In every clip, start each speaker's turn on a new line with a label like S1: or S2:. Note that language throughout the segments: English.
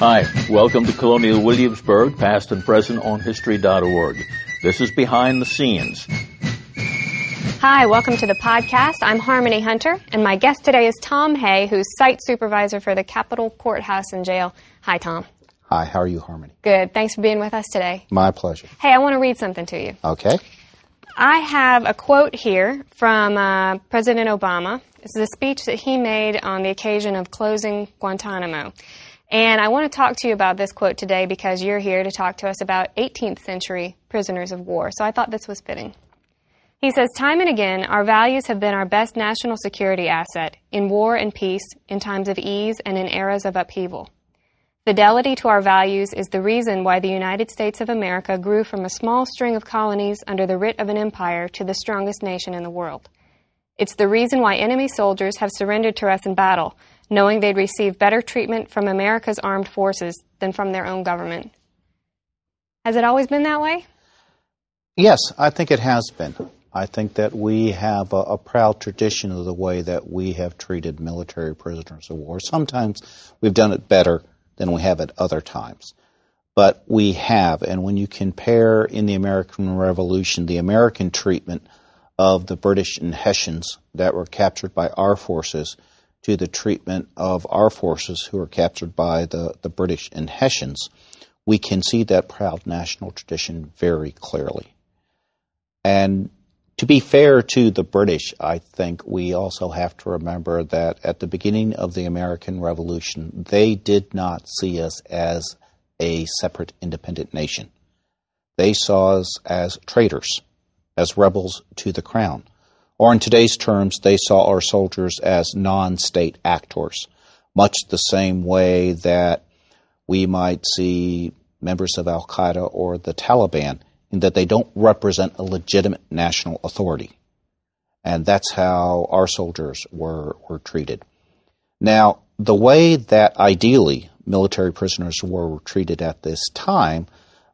S1: Hi, welcome to Colonial Williamsburg, past and present on History.org. This is Behind the Scenes.
S2: Hi, welcome to the podcast. I'm Harmony Hunter, and my guest today is Tom Hay, who's site supervisor for the Capitol Courthouse and Jail. Hi, Tom.
S3: Hi, how are you, Harmony?
S2: Good. Thanks for being with us today.
S3: My pleasure.
S2: Hey, I want to read something to you.
S3: Okay.
S2: I have a quote here from uh, President Obama. This is a speech that he made on the occasion of closing Guantanamo. And I want to talk to you about this quote today because you're here to talk to us about 18th century prisoners of war. So I thought this was fitting. He says, Time and again, our values have been our best national security asset in war and peace, in times of ease, and in eras of upheaval. Fidelity to our values is the reason why the United States of America grew from a small string of colonies under the writ of an empire to the strongest nation in the world. It's the reason why enemy soldiers have surrendered to us in battle, knowing they'd receive better treatment from America's armed forces than from their own government. Has it always been that way?
S3: Yes, I think it has been. I think that we have a, a, proud tradition of the way that we have treated military prisoners of war. Sometimes we've done it better than we have at other times. But we have, and when you compare in the American Revolution the American treatment of the British and Hessians that were captured by our forces to the treatment of our forces who were captured by the, the British and Hessians, we can see that proud national tradition very clearly. And to be fair to the British, I think we also have to remember that at the beginning of the American Revolution, they did not see us as a separate independent nation. They saw us as traitors, as rebels to the crown. Or in today's terms, they saw our soldiers as non state actors, much the same way that we might see members of Al Qaeda or the Taliban in that they don't represent a legitimate national authority. And that's how our soldiers were, were treated. Now, the way that ideally military prisoners were treated at this time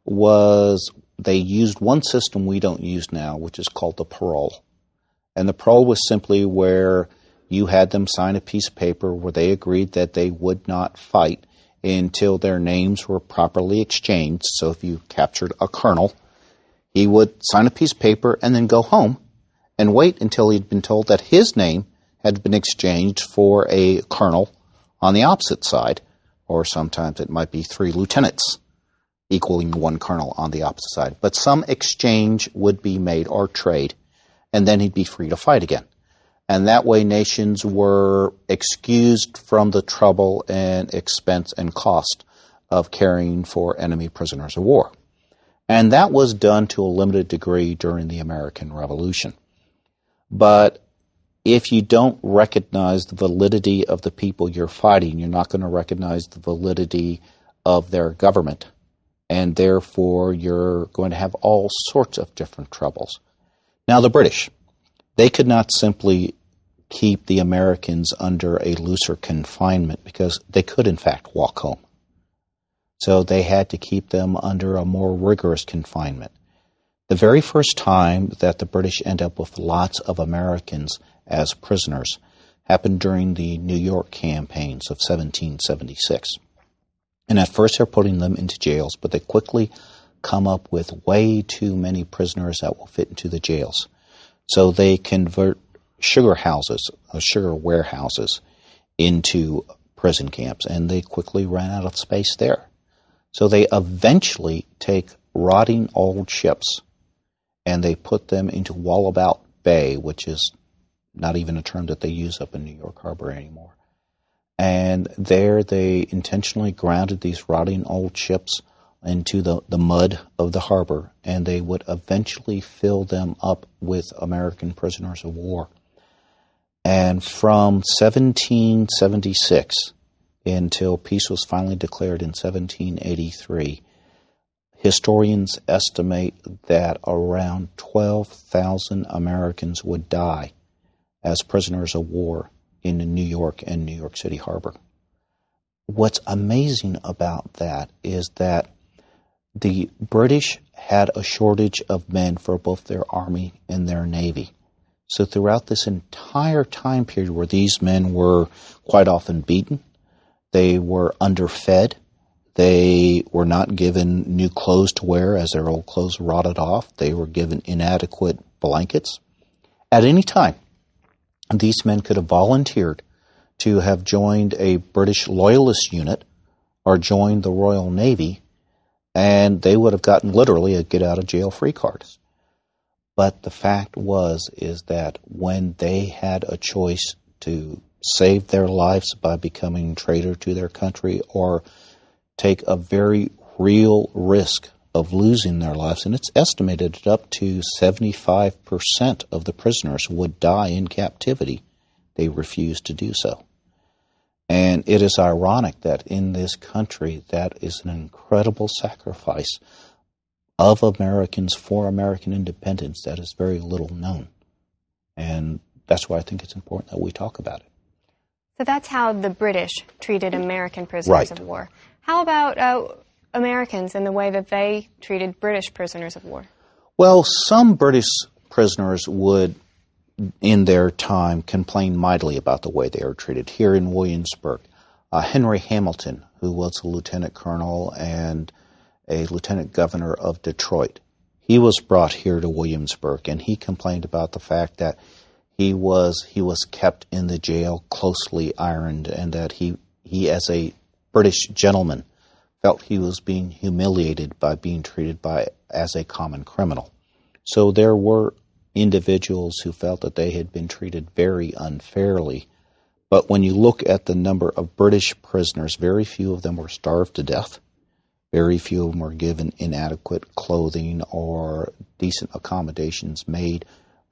S3: was they used one system we don't use now, which is called the parole. And the parole was simply where you had them sign a piece of paper where they agreed that they would not fight until their names were properly exchanged. So if you captured a colonel, he would sign a piece of paper and then go home and wait until he'd been told that his name had been exchanged for a colonel on the opposite side, or sometimes it might be three lieutenants equaling one colonel on the opposite side. But some exchange would be made or trade and then he'd be free to fight again. And that way, nations were excused from the trouble and expense and cost of caring for enemy prisoners of war. And that was done to a limited degree during the American Revolution. But if you don't recognize the validity of the people you're fighting, you're not going to recognize the validity of their government. And therefore, you're going to have all sorts of different troubles. Now, the British, they could not simply keep the Americans under a looser confinement because they could, in fact, walk home. So they had to keep them under a more rigorous confinement. The very first time that the British end up with lots of Americans as prisoners happened during the New York campaigns of 1776. And at first they're putting them into jails, but they quickly come up with way too many prisoners that will fit into the jails. So they convert sugar houses, uh, sugar warehouses, into prison camps, and they quickly ran out of space there. So they eventually take rotting old ships and they put them into Wallabout Bay, which is not even a term that they use up in New York Harbor anymore. And there they intentionally grounded these rotting old ships into the, the mud of the harbor, and they would eventually fill them up with American prisoners of war. And from 1776 until peace was finally declared in 1783, historians estimate that around 12,000 Americans would die as prisoners of war in New York and New York City harbor. What's amazing about that is that the British had a shortage of men for both their army and their navy. So throughout this entire time period where these men were quite often beaten, they were underfed, They were not given new clothes to wear as their old clothes rotted off. They were given inadequate blankets. At any time, these men could have volunteered to have joined a British loyalist unit or joined the Royal Navy, and they would have gotten literally a get out of jail free card. But the fact was is that when they had a choice to save their lives by becoming traitor to their country or take a very real risk of losing their lives, and it's estimated that up to 75% of the prisoners would die in captivity. They refused to do so. And it is ironic that in this country, that is an incredible sacrifice of Americans for American independence that is very little known. And that's why I think it's important that we talk about it.
S2: So that's how the British treated American prisoners
S3: Right.
S2: of war. How about uh, Americans and the way that they treated British prisoners of war?
S3: Well, some British prisoners would, in their time, complain mightily about the way they were treated. Here in Williamsburg, uh, Henry Hamilton, who was a lieutenant colonel and a lieutenant governor of Detroit, he was brought here to Williamsburg, and he complained about the fact that he was he was kept in the jail closely ironed, and that he he as a British gentleman felt he was being humiliated by being treated by as a common criminal. So there were individuals who felt that they had been treated very unfairly. But when you look at the number of British prisoners, very few of them were starved to death. Very few of them were given inadequate clothing or decent accommodations made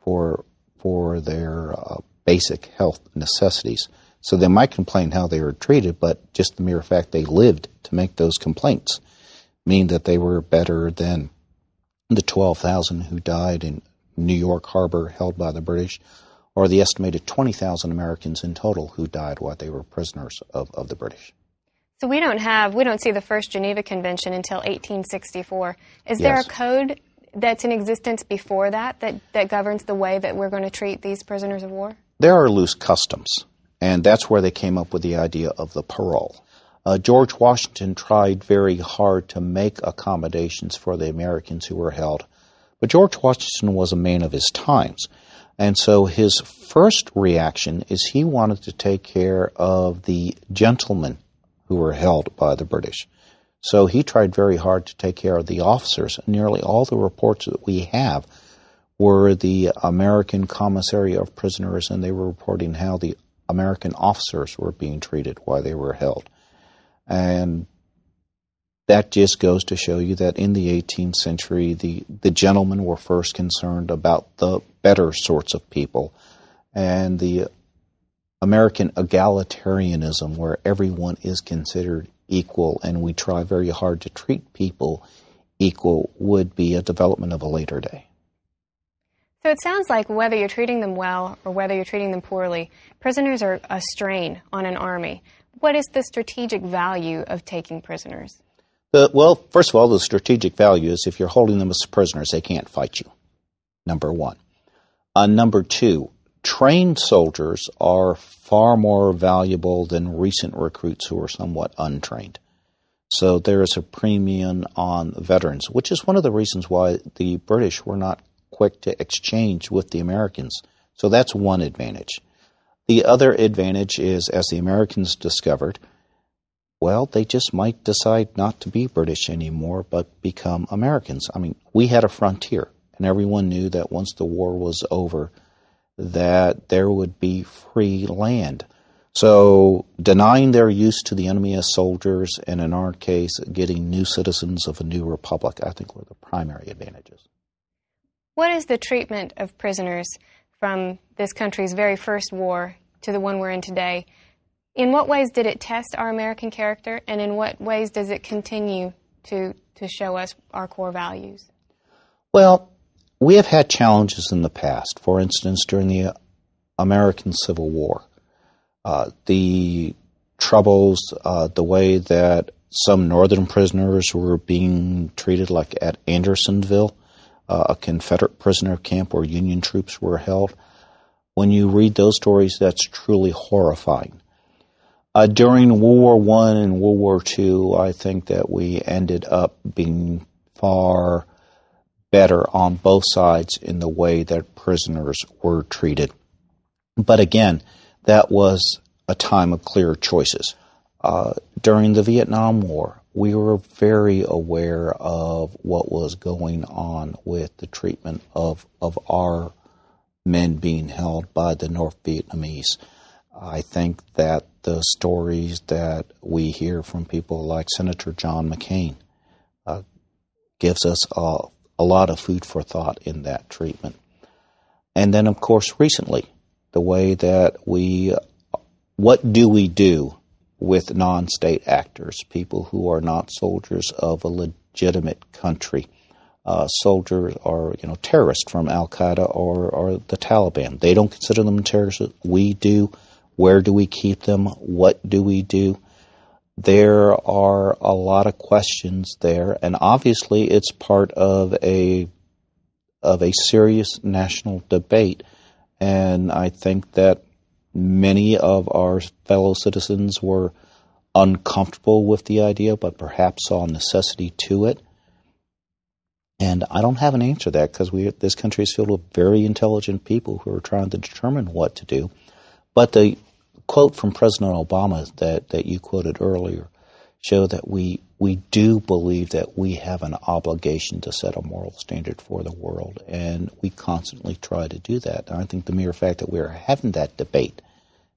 S3: for for their uh, basic health necessities. So they might complain how they were treated, but just the mere fact they lived to make those complaints mean that they were better than the 12,000 who died in New York Harbor held by the British, or the estimated 20,000 Americans in total who died while they were prisoners of, of the British.
S2: So we don't have, we don't see the first Geneva Convention until 1864. Is there a code that's in existence before that, that that governs the way that we're going to treat these prisoners of war?
S3: There are loose customs, and that's where they came up with the idea of the parole. Uh, George Washington tried very hard to make accommodations for the Americans who were held, but George Washington was a man of his times. And so his first reaction is he wanted to take care of the gentlemen who were held by the British. So he tried very hard to take care of the officers. Nearly all the reports that we have were the American Commissary of Prisoners, and they were reporting how the American officers were being treated while they were held. And that just goes to show you that in the 18th century, the, the gentlemen were first concerned about the better sorts of people, and the American egalitarianism, where everyone is considered equal and we try very hard to treat people equal, would be a development of a later day.
S2: So it sounds like whether you're treating them well or whether you're treating them poorly, prisoners are a strain on an army. What is the strategic value of taking prisoners?
S3: The, well, first of all, the strategic value is if you're holding them as prisoners, they can't fight you. Number one. Uh, number two, trained soldiers are far more valuable than recent recruits who are somewhat untrained. So there is a premium on veterans, which is one of the reasons why the British were not quick to exchange with the Americans. So that's one advantage. The other advantage is, as the Americans discovered, well, they just might decide not to be British anymore, but become Americans. I mean, we had a frontier, and everyone knew that once the war was over, that there would be free land. So, denying their use to the enemy as soldiers, and in our case, getting new citizens of a new republic, I think were the primary advantages.
S2: What is the treatment of prisoners from this country's very first war to the one we're in today? In what ways did it test our American character, and in what ways does it continue to, to show us our core values?
S3: Well, we have had challenges in the past. For instance, during the American Civil War, uh, the troubles, uh, the way that some northern prisoners were being treated, like at Andersonville, uh, a Confederate prisoner camp where Union troops were held. When you read those stories, that's truly horrifying. Uh, during World War One and World War Two, I think that we ended up being far better on both sides in the way that prisoners were treated. But again, that was a time of clear choices. Uh, during the Vietnam War, we were very aware of what was going on with the treatment of, of our men being held by the North Vietnamese. I think that the stories that we hear from people like Senator John McCain uh, gives us a, a lot of food for thought in that treatment. And then, of course, recently, the way that we, what do we do with non state actors, people who are not soldiers of a legitimate country? Uh, soldiers or you know terrorists from Al Qaeda or, or the Taliban. They don't consider them terrorists. We do. Where do we keep them? What do we do? There are a lot of questions there, and obviously it's part of a of a serious national debate. And I think that many of our fellow citizens were uncomfortable with the idea, but perhaps saw necessity to it. And I don't have an answer to that because we this country is filled with very intelligent people who are trying to determine what to do. But the quote from President Obama that, that you quoted earlier show that we we do believe that we have an obligation to set a moral standard for the world, and we constantly try to do that. And I think the mere fact that we're having that debate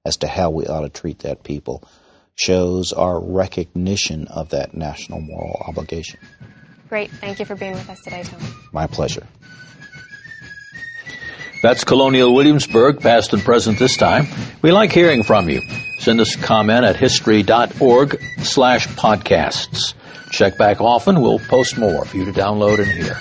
S3: as to how we ought to treat that people shows our recognition of that national moral obligation.
S2: Great. Thank you for being with us today, Tom.
S3: My pleasure.
S1: That's Colonial Williamsburg, past and present this time. We like hearing from you. Send us a comment at history.org slash podcasts. Check back often. We'll post more for you to download and hear.